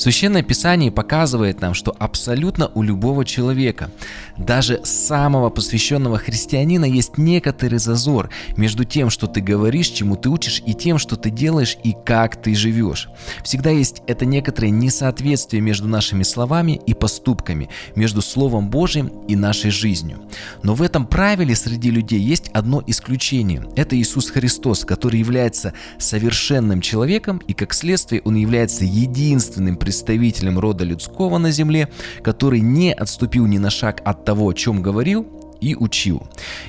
Священное Писание показывает нам, что абсолютно у любого человека, даже самого посвященного христианина, есть некоторый зазор между тем, что ты говоришь, чему ты учишь, и тем, что ты делаешь и как ты живешь. Всегда есть это некоторое несоответствие между нашими словами и поступками, между Словом Божьим и нашей жизнью. Но в этом правиле среди людей есть одно исключение. Это Иисус Христос, который является совершенным человеком, и как следствие он является единственным представителем рода людского на земле, который не отступил ни на шаг от того, о чем говорил, и учил.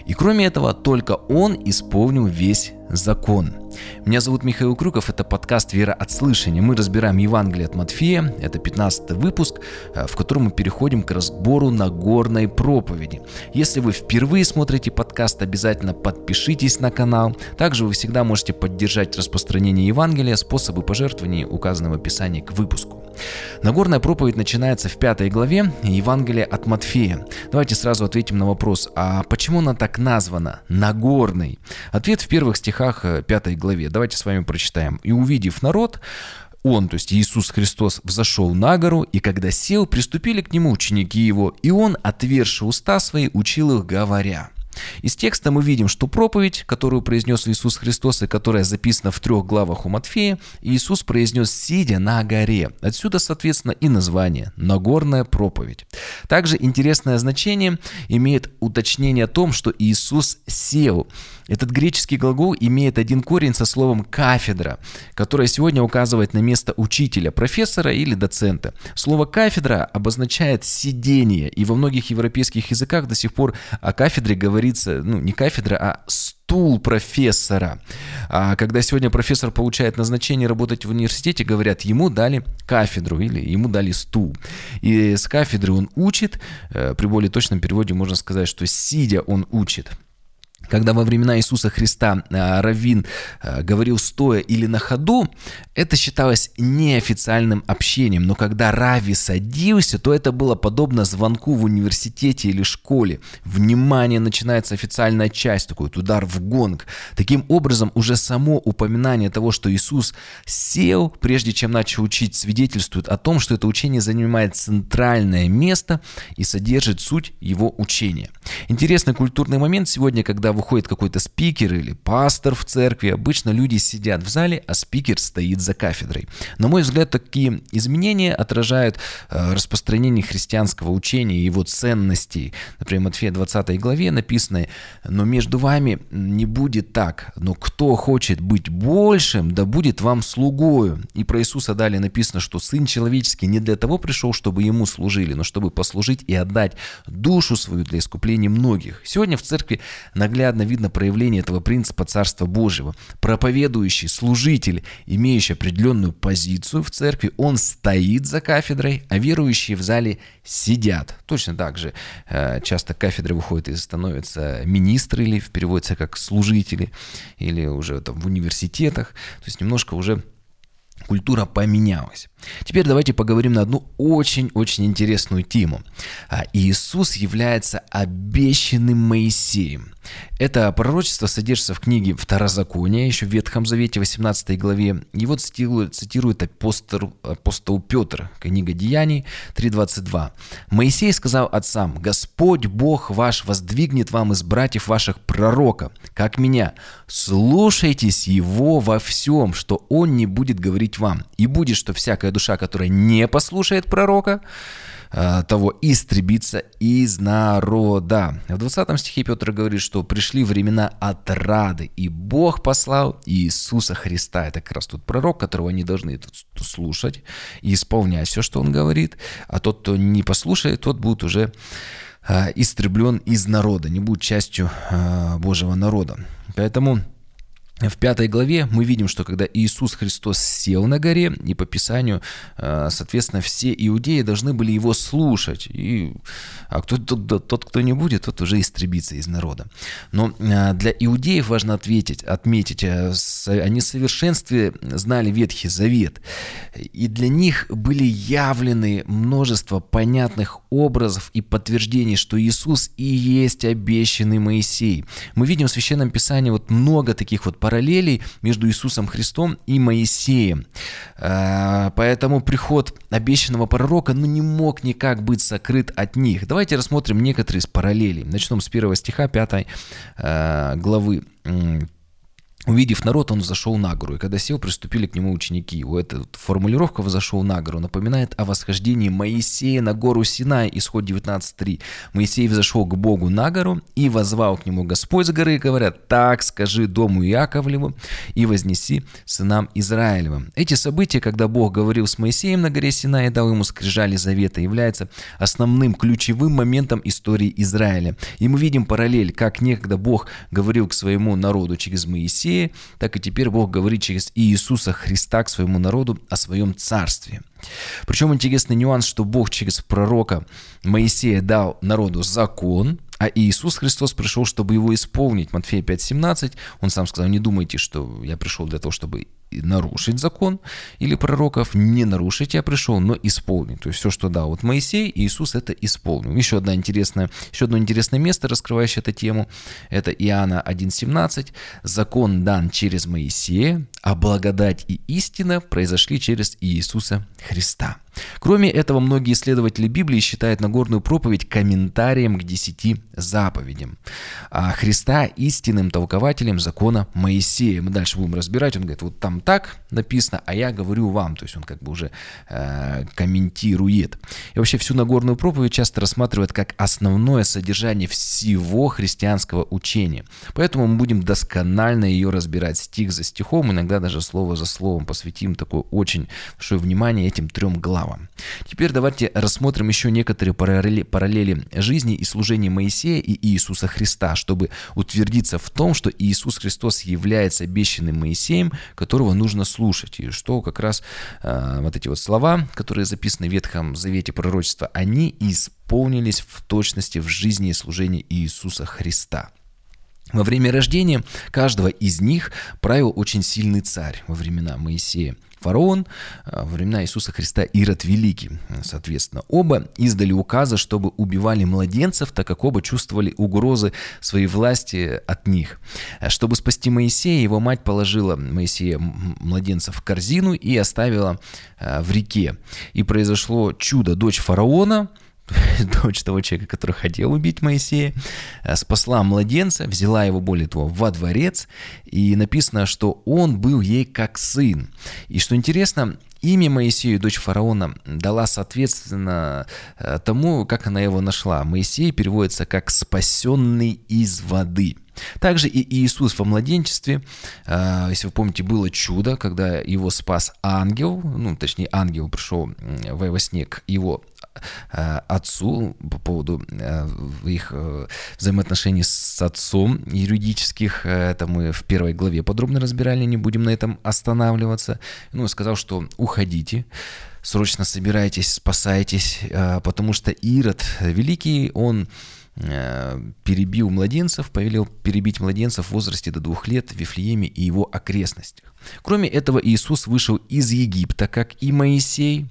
И кроме этого, только он исполнил весь закон. Меня зовут Михаил Крюков, это подкаст «Вера от слышания». Мы разбираем Евангелие от Матфея, это 15 выпуск, э, в котором мы переходим к разбору Нагорной проповеди. Если вы впервые смотрите подкаст, обязательно подпишитесь на канал. Также вы всегда можете поддержать распространение Евангелия, способы пожертвований указаны в описании к выпуску. Нагорная проповедь начинается в пятой главе Евангелия от Матфея. Давайте сразу ответим на вопрос, а почему она так названа Нагорной? Ответ в первых стихах э, пятой главе. Давайте с вами прочитаем. «И увидев народ, он, то есть Иисус Христос, взошел на гору, и когда сел, приступили к нему ученики его, и он, отверши уста свои, учил их, говоря». Из текста мы видим, что проповедь, которую произнес Иисус Христос и которая записана в трех главах у Матфея, Иисус произнес сидя на горе. Отсюда, соответственно, и название – Нагорная проповедь. Также интересное значение имеет уточнение о том, что Иисус сел. Этот греческий глагол имеет один корень со словом «кафедра», которое сегодня указывает на место учителя, профессора или доцента. Слово «кафедра» обозначает сидение, и во многих европейских языках до сих пор о кафедре говорится, ну, не кафедра, а стул профессора. А когда сегодня профессор получает назначение работать в университете, говорят, ему дали кафедру или ему дали стул. И с кафедры он учит, э, при более точном переводе можно сказать, что сидя он учит. Когда во времена Иисуса Христа э, Равин э, говорил стоя или на ходу, это считалось неофициальным общением, но когда Рави садился, то это было подобно звонку в университете или школе. Внимание, начинается официальная часть, такой вот удар в гонг. Таким образом, уже само упоминание того, что Иисус сел, прежде чем начал учить, свидетельствует о том, что это учение занимает центральное место и содержит суть его учения. Интересный культурный момент сегодня, когда выходит какой-то спикер или пастор в церкви, обычно люди сидят в зале, а спикер стоит за кафедрой. На мой взгляд, такие изменения отражают э, распространение христианского учения и его ценностей. Например, в Матфея 20 главе написано, но между вами не будет так, но кто хочет быть большим, да будет вам слугою. И про Иисуса далее написано, что Сын Человеческий не для того пришел, чтобы Ему служили, но чтобы послужить и отдать душу свою для искупления многих. Сегодня в церкви наглядно наглядно видно проявление этого принципа Царства Божьего. Проповедующий, служитель, имеющий определенную позицию в церкви, он стоит за кафедрой, а верующие в зале сидят. Точно так же э, часто кафедры выходят и становятся министры или переводятся как служители, или уже там в университетах. То есть немножко уже культура поменялась. Теперь давайте поговорим на одну очень-очень интересную тему. А, Иисус является обещанным Моисеем. Это пророчество содержится в книге Второзакония, еще в Ветхом Завете, 18 главе. Его цитирует, цитирует апостол, апостол Петр, книга Деяний 3.22. «Моисей сказал отцам, Господь Бог ваш воздвигнет вам из братьев ваших пророка, как меня. Слушайтесь его во всем, что он не будет говорить вам, и будет, что всякое душа, которая не послушает пророка, э, того истребиться из народа. В 20 стихе Петр говорит, что пришли времена отрады, и Бог послал Иисуса Христа. Это как раз тот пророк, которого они должны слушать и исполнять все, что он говорит, а тот, кто не послушает, тот будет уже э, истреблен из народа, не будет частью э, Божьего народа. Поэтому в пятой главе мы видим, что когда Иисус Христос сел на горе, и по Писанию, э, соответственно, все иудеи должны были его слушать. И, а кто, тот, тот, кто не будет, тот уже истребится из народа. Но э, для иудеев важно ответить, отметить, э, они в совершенстве знали Ветхий Завет. И для них были явлены множество понятных образов и подтверждений, что Иисус и есть обещанный Моисей. Мы видим в Священном Писании вот много таких вот параллелей между Иисусом Христом и Моисеем. Э, поэтому приход обещанного пророка ну, не мог никак быть сокрыт от них. Давайте рассмотрим некоторые из параллелей. Начнем с первого стиха 5 э, главы Увидев народ, он зашел на гору, и когда сел, приступили к нему ученики его. Эта формулировка «взошел на гору» напоминает о восхождении Моисея на гору Синай, исход 19.3. Моисей взошел к Богу на гору, и возвал к нему Господь с горы, и говорят, «Так скажи дому Иаковлеву, и вознеси сынам Израилевым». Эти события, когда Бог говорил с Моисеем на горе Синай и дал ему скрижали завета, являются основным ключевым моментом истории Израиля. И мы видим параллель, как некогда Бог говорил к своему народу через Моисея, Моисея, так и теперь Бог говорит через Иисуса Христа к своему народу о своем царстве. Причем интересный нюанс, что Бог через пророка Моисея дал народу закон, а Иисус Христос пришел, чтобы его исполнить. Матфея 5.17, он сам сказал, не думайте, что я пришел для того, чтобы нарушить закон или пророков, не нарушить я пришел, но исполнить. То есть все, что дал вот Моисей, Иисус это исполнил. Еще, одна интересная, еще одно интересное место, раскрывающее эту тему, это Иоанна 1.17. Закон дан через Моисея, а благодать и истина произошли через Иисуса Христа. Кроме этого, многие исследователи Библии считают Нагорную проповедь комментарием к десяти заповедям, а Христа истинным толкователем закона Моисея. Мы дальше будем разбирать. Он говорит, вот там так написано, а я говорю вам. То есть он как бы уже э, комментирует. И вообще всю Нагорную проповедь часто рассматривают как основное содержание всего христианского учения. Поэтому мы будем досконально ее разбирать стих за стихом, иногда даже слово за словом посвятим такое очень большое внимание этим трем главам. Теперь давайте рассмотрим еще некоторые параллели, параллели жизни и служения Моисея и Иисуса Христа, чтобы утвердиться в том, что Иисус Христос является обещанным Моисеем, которого нужно слушать. И что как раз э, вот эти вот слова, которые записаны в Ветхом Завете пророчества, они исполнились в точности в жизни и служении Иисуса Христа. Во время рождения каждого из них правил очень сильный царь во времена Моисея – фараон, а, во времена Иисуса Христа Ирод Великий. Соответственно, оба издали указы, чтобы убивали младенцев, так как оба чувствовали угрозы своей власти от них. А чтобы спасти Моисея, его мать положила Моисея младенца в корзину и оставила а, в реке. И произошло чудо. Дочь фараона, дочь того человека, который хотел убить Моисея, э, спасла младенца, взяла его, более того, во дворец, и написано, что он был ей как сын. И что интересно, имя Моисею, дочь фараона, дала соответственно э, тому, как она его нашла. Моисей переводится как «спасенный из воды». Также и Иисус во младенчестве, э, если вы помните, было чудо, когда его спас ангел, ну, точнее, ангел пришел во сне к его Э, отцу по поводу их взаимоотношений с отцом юридических. Это мы в первой главе подробно разбирали, не будем на этом останавливаться. Ну, сказал, что уходите, срочно собирайтесь, спасайтесь, потому что Ирод Великий, он перебил младенцев, повелел перебить младенцев в возрасте до двух лет в Вифлееме и его окрестностях. Кроме этого, Иисус вышел из Египта, как и Моисей,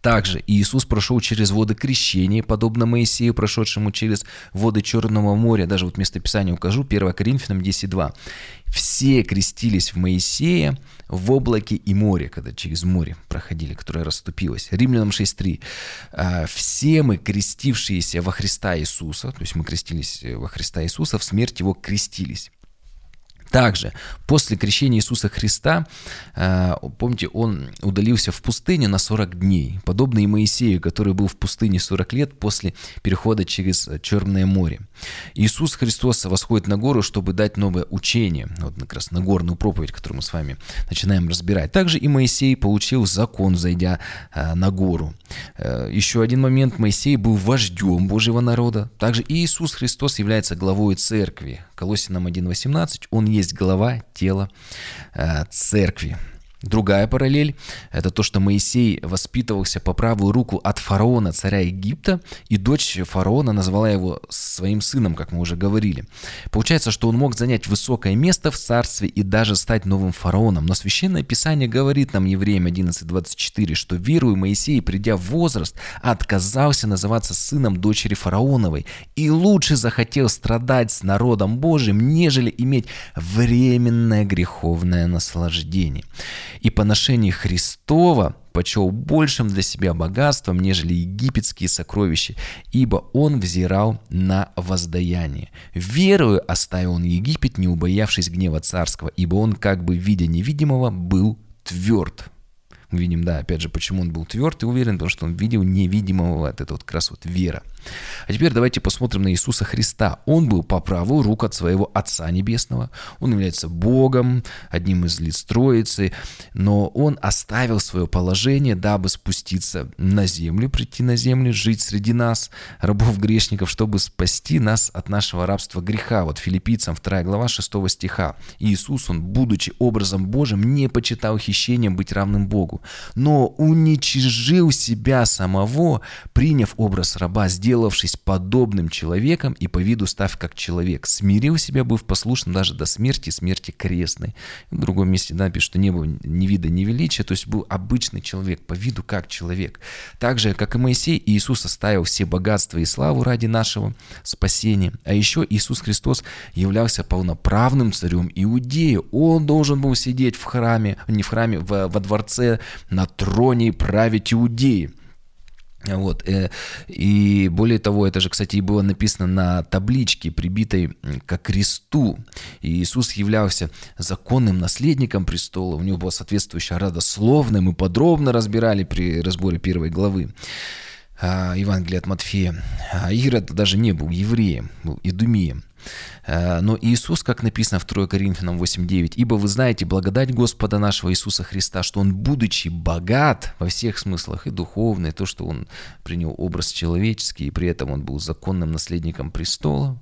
также Иисус прошел через воды крещения, подобно Моисею, прошедшему через воды Черного моря. Даже вот место Писания укажу, 1 Коринфянам 10.2. Все крестились в Моисея в облаке и море, когда через море проходили, которое расступилось. Римлянам 6.3. «А, все мы, крестившиеся во Христа Иисуса, то есть мы крестились во Христа Иисуса, в смерть Его крестились. Также после крещения Иисуса Христа, э, помните, он удалился в пустыне на 40 дней, подобно и Моисею, который был в пустыне 40 лет после перехода через Черное море. Иисус Христос восходит на гору, чтобы дать новое учение, вот как раз на горную проповедь, которую мы с вами начинаем разбирать. Также и Моисей получил закон, зайдя э, на гору. Э, еще один момент, Моисей был вождем Божьего народа. Также Иисус Христос является главой церкви. Колосинам 1.18, он есть глава тела э, церкви. Другая параллель – это то, что Моисей воспитывался по правую руку от фараона, царя Египта, и дочь фараона назвала его своим сыном, как мы уже говорили. Получается, что он мог занять высокое место в царстве и даже стать новым фараоном. Но Священное Писание говорит нам, Евреям 11.24, что верую Моисей, придя в возраст, отказался называться сыном дочери фараоновой и лучше захотел страдать с народом Божьим, нежели иметь временное греховное наслаждение и поношение Христова почел большим для себя богатством, нежели египетские сокровища, ибо он взирал на воздаяние. Верую оставил он Египет, не убоявшись гнева царского, ибо он, как бы видя невидимого, был тверд мы видим, да, опять же, почему он был тверд и уверен, потому что он видел невидимого, вот это вот как раз вот вера. А теперь давайте посмотрим на Иисуса Христа. Он был по правую руку от своего Отца Небесного. Он является Богом, одним из лиц Троицы, но он оставил свое положение, дабы спуститься на землю, прийти на землю, жить среди нас, рабов-грешников, чтобы спасти нас от нашего рабства греха. Вот филиппийцам 2 глава 6 стиха. Иисус, он, будучи образом Божьим, не почитал хищением быть равным Богу, но уничижил себя самого, приняв образ раба, сделавшись подобным человеком и по виду став как человек. Смирил себя, быв послушным даже до смерти, смерти крестной. В другом месте да, пишет, что не было ни вида, ни величия, то есть был обычный человек, по виду как человек. Так же, как и Моисей, Иисус оставил все богатства и славу ради нашего спасения. А еще Иисус Христос являлся полноправным царем Иудеи. Он должен был сидеть в храме, не в храме, в, во дворце на троне править Иудеи. Вот. Э, и более того, это же, кстати, было написано на табличке, прибитой к кресту. И Иисус являлся законным наследником престола. У него было соответствующее родословное. Мы подробно разбирали при разборе первой главы. А, Евангелия от Матфея. А Ирод даже не был евреем, был идумеем. Э, но Иисус, как написано в 2 Коринфянам 8.9, «Ибо вы знаете благодать Господа нашего Иисуса Христа, что Он, будучи богат во всех смыслах, и духовный, то, что Он принял образ человеческий, и при этом Он был законным наследником престола,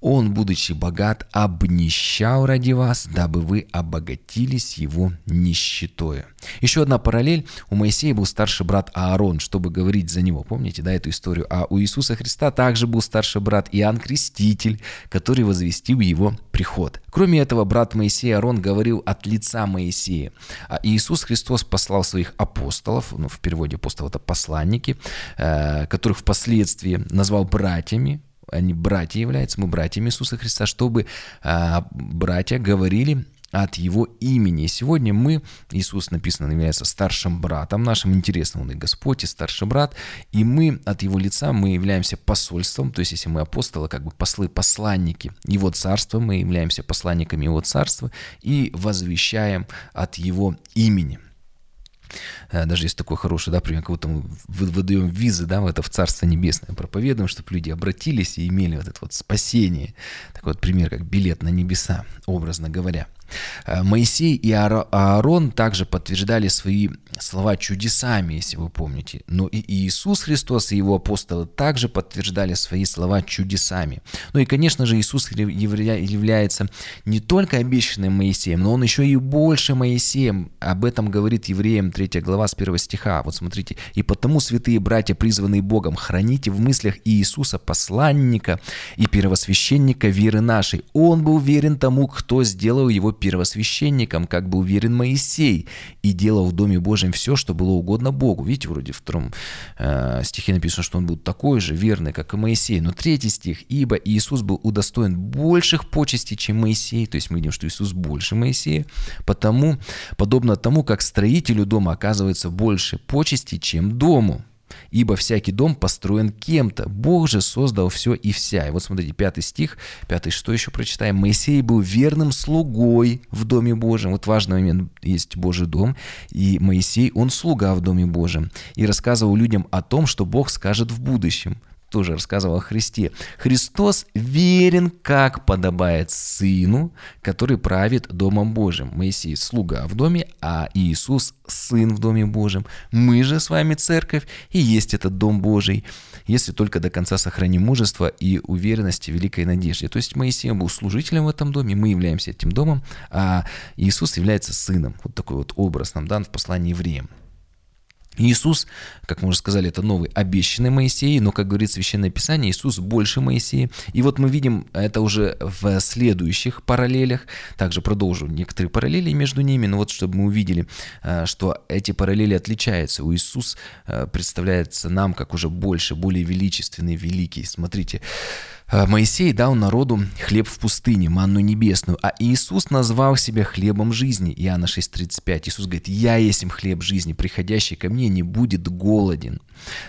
он, будучи богат, обнищал ради вас, дабы вы обогатились его нищетой. Еще одна параллель. У Моисея был старший брат Аарон, чтобы говорить за него. Помните, да, эту историю? А у Иисуса Христа также был старший брат Иоанн Креститель, который возвестил его приход. Кроме этого, брат Моисея Аарон говорил от лица Моисея. А Иисус Христос послал своих апостолов, ну, в переводе апостолов это посланники, э, которых впоследствии назвал братьями, они братья являются, мы братьями Иисуса Христа, чтобы а, братья говорили от Его имени. сегодня мы, Иисус написано, является старшим братом нашим, интересно, Он и Господь, и старший брат, и мы от Его лица, мы являемся посольством, то есть если мы апостолы, как бы послы, посланники Его царства, мы являемся посланниками Его царства и возвещаем от Его имени. Э, даже есть такой хороший, да, пример, кого-то мы выдаем визы, да, в это в Царство Небесное, проповедуем, чтобы люди обратились и имели вот это вот спасение. Такой вот пример, как билет на небеса, образно говоря. Э, Моисей и Аарон также подтверждали свои слова чудесами, если вы помните. Но и Иисус Христос и его апостолы также подтверждали свои слова чудесами. Ну и, конечно же, Иисус является не только обещанным Моисеем, но он еще и больше Моисеем. Об этом говорит Евреям 3 глава с 1 стиха. Вот смотрите. «И потому, святые братья, призванные Богом, храните в мыслях Иисуса, посланника и первосвященника веры нашей. Он был верен тому, кто сделал его первосвященником, как был уверен Моисей, и делал в Доме Божьем все, что было угодно Богу. Видите, вроде в втором э, стихе написано, что он был такой же верный, как и Моисей. Но третий стих, ибо Иисус был удостоен больших почестей, чем Моисей. То есть мы видим, что Иисус больше Моисея. Потому, подобно тому, как строителю дома оказывается больше почестей, чем дому. Ибо всякий дом построен кем-то. Бог же создал все и вся. И вот смотрите, пятый стих, пятый, что еще прочитаем? Моисей был верным слугой в Доме Божьем. Вот важный момент, есть Божий дом, и Моисей, он слуга в Доме Божьем. И рассказывал людям о том, что Бог скажет в будущем. Тоже рассказывал о Христе. Христос верен, как подобает сыну, который правит Домом Божьим. Моисей – слуга в доме, а Иисус – сын в Доме Божьем. Мы же с вами церковь и есть этот Дом Божий, если только до конца сохраним мужество и уверенность в великой надежде. То есть Моисей был служителем в этом доме, мы являемся этим домом, а Иисус является сыном. Вот такой вот образ нам дан в послании евреям. Иисус, как мы уже сказали, это новый обещанный Моисей, но, как говорит Священное Писание, Иисус больше Моисея. И вот мы видим это уже в следующих параллелях. Также продолжу некоторые параллели между ними, но вот чтобы мы увидели, э, что эти параллели отличаются. У Иисус э, представляется нам как уже больше, более величественный, великий. Смотрите, Моисей дал народу хлеб в пустыне, манну небесную, а Иисус назвал себя хлебом жизни. Иоанна 6,35. Иисус говорит, «Я есть хлеб жизни, приходящий ко мне не будет голоден».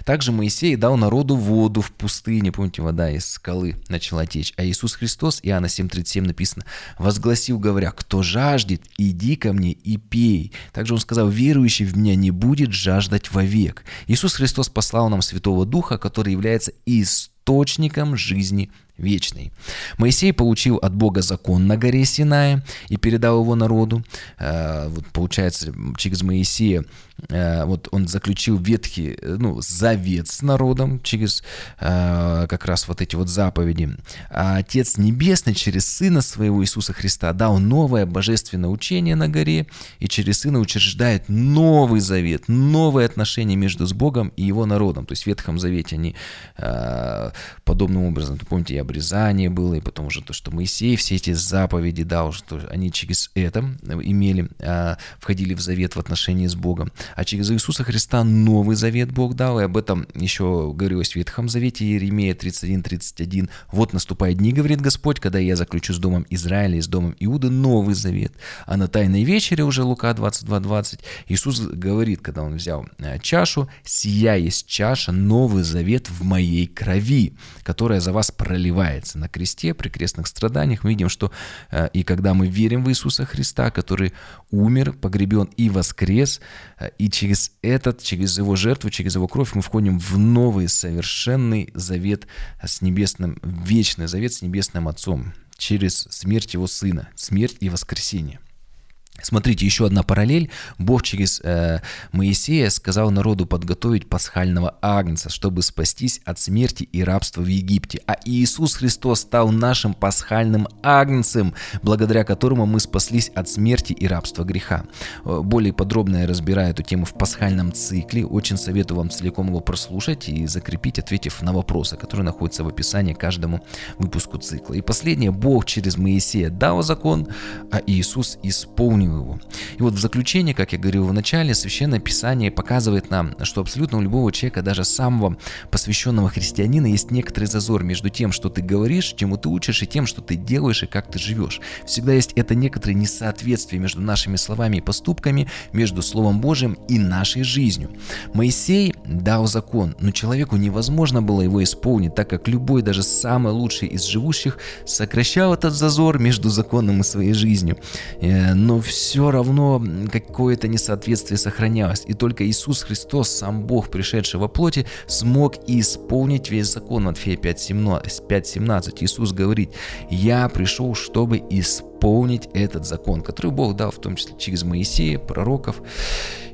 Также Моисей дал народу воду в пустыне, помните, вода из скалы начала течь. А Иисус Христос, Иоанна 7,37 написано, возгласил, говоря, «Кто жаждет, иди ко мне и пей». Также он сказал, «Верующий в меня не будет жаждать вовек». Иисус Христос послал нам Святого Духа, который является источником источником жизни вечной. Моисей получил от Бога закон на горе Синая и передал его народу. Э, вот получается, через Моисея вот он заключил ветхий, ну, завет с народом через э, как раз вот эти вот заповеди. А Отец Небесный через Сына Своего Иисуса Христа дал новое божественное учение на горе и через Сына учреждает новый завет, новые отношения между с Богом и Его народом. То есть в Ветхом Завете они подобным образом, помните, я обрезание было, и потом уже то, что Моисей все эти заповеди дал, что они через это имели, входили в завет в отношении с Богом. А через Иисуса Христа новый завет Бог дал, и об этом еще говорилось в Ветхом Завете Иеремия 31-31. «Вот наступают дни, говорит Господь, когда я заключу с домом Израиля и с домом Иуды новый завет». А на Тайной вечере уже Лука 22-20 Иисус говорит, когда он взял а, чашу, «Сия есть чаша, новый завет в моей крови, которая за вас проливается проливается на кресте, при крестных страданиях. Мы видим, что э, и когда мы верим в Иисуса Христа, который умер, погребен и воскрес, э, и через этот, через его жертву, через его кровь мы входим в новый совершенный завет с небесным, вечный завет с небесным Отцом, через смерть его Сына, смерть и воскресение. Смотрите, еще одна параллель. Бог через э, Моисея сказал народу подготовить пасхального агнца, чтобы спастись от смерти и рабства в Египте. А Иисус Христос стал нашим пасхальным агнцем, благодаря которому мы спаслись от смерти и рабства греха. Э, более подробно я разбираю эту тему в пасхальном цикле. Очень советую вам целиком его прослушать и закрепить, ответив на вопросы, которые находятся в описании каждому выпуску цикла. И последнее. Бог через Моисея дал закон, а Иисус исполнил исполнил его. И вот в заключение, как я говорил в начале, Священное Писание показывает нам, что абсолютно у любого человека, даже самого посвященного христианина, есть некоторый зазор между тем, что ты говоришь, чему ты учишь, и тем, что ты делаешь и как ты живешь. Всегда есть это некоторое несоответствие между нашими словами и поступками, между Словом Божьим и нашей жизнью. Моисей дал закон, но человеку невозможно было его исполнить, так как любой, даже самый лучший из живущих, сокращал этот зазор между законом и своей жизнью. Э, но все все равно какое-то несоответствие сохранялось. И только Иисус Христос, сам Бог, пришедший во плоти, смог исполнить весь закон. Матфея 5.17 Иисус говорит, «Я пришел, чтобы исполнить этот закон, который Бог дал в том числе через Моисея, пророков».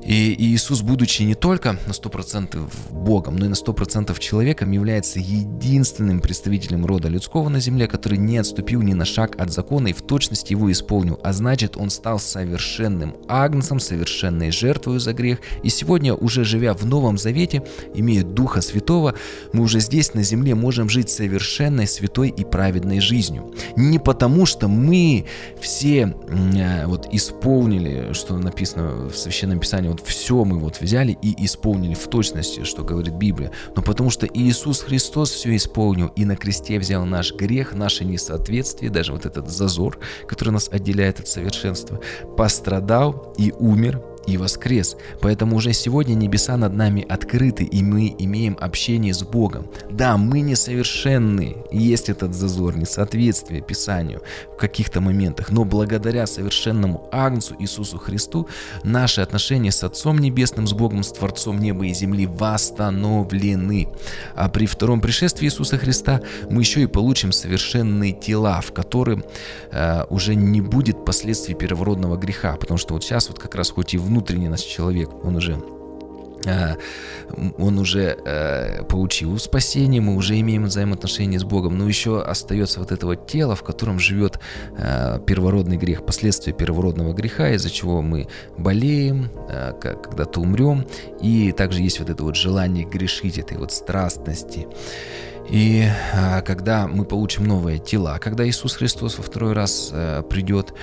И Иисус, будучи не только на 100% Богом, но и на 100% человеком, является единственным представителем рода людского на земле, который не отступил ни на шаг от закона и в точности его исполнил. А значит, он стал совершенным агнцем, совершенной жертвой за грех. И сегодня, уже живя в Новом Завете, имея Духа Святого, мы уже здесь на земле можем жить совершенной, святой и праведной жизнью. Не потому, что мы все э, вот исполнили, что написано в Священном Писании, вот все мы вот взяли и исполнили в точности, что говорит Библия. Но потому что Иисус Христос все исполнил и на кресте взял наш грех, наше несоответствие, даже вот этот зазор, который нас отделяет от совершенства, пострадал и умер и воскрес. Поэтому уже сегодня небеса над нами открыты, и мы имеем общение с Богом. Да, мы несовершенны, есть этот зазор, несоответствие Писанию в каких-то моментах, но благодаря совершенному Агнцу Иисусу Христу наши отношения с Отцом Небесным, с Богом, с Творцом неба и земли восстановлены. А при втором пришествии Иисуса Христа мы еще и получим совершенные тела, в которых э, уже не будет последствий первородного греха, потому что вот сейчас вот как раз хоть и внутренний наш человек, он уже э, он уже э, получил спасение, мы уже имеем взаимоотношения с Богом, но еще остается вот это вот тело, в котором живет э, первородный грех, последствия первородного греха, из-за чего мы болеем, э, когда-то умрем, и также есть вот это вот желание грешить, этой вот страстности. И а, когда мы получим новые тела, когда Иисус Христос во второй раз а, придет,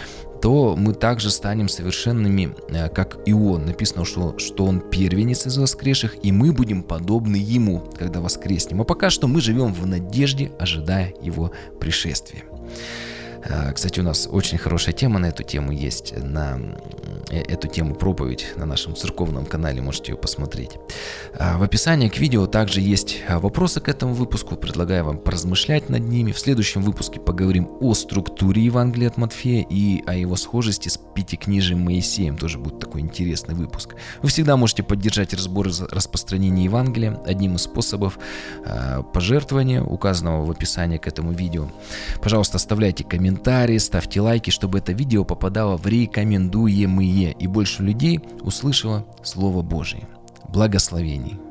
то мы также станем совершенными, а, как и Он. Написано, что, что Он первенец из воскресших, и мы будем подобны Ему, когда воскреснем. А пока что мы живем в надежде, ожидая Его пришествия. А, кстати, у нас очень хорошая тема на эту тему есть, на э, эту тему проповедь на нашем церковном канале, можете ее посмотреть. А, в описании к видео также есть а, вопросы к этому выпуску, предлагаю вам поразмышлять над ними. В следующем выпуске поговорим о структуре Евангелия от Матфея и о его схожести с пятикнижием Моисеем, тоже будет такой интересный выпуск. Вы всегда можете поддержать разбор распространения Евангелия одним из способов пожертвования, указанного в описании к этому видео. Пожалуйста, оставляйте комментарии комментарии, ставьте лайки, чтобы это видео попадало в рекомендуемые и больше людей услышало Слово Божие. Благословений!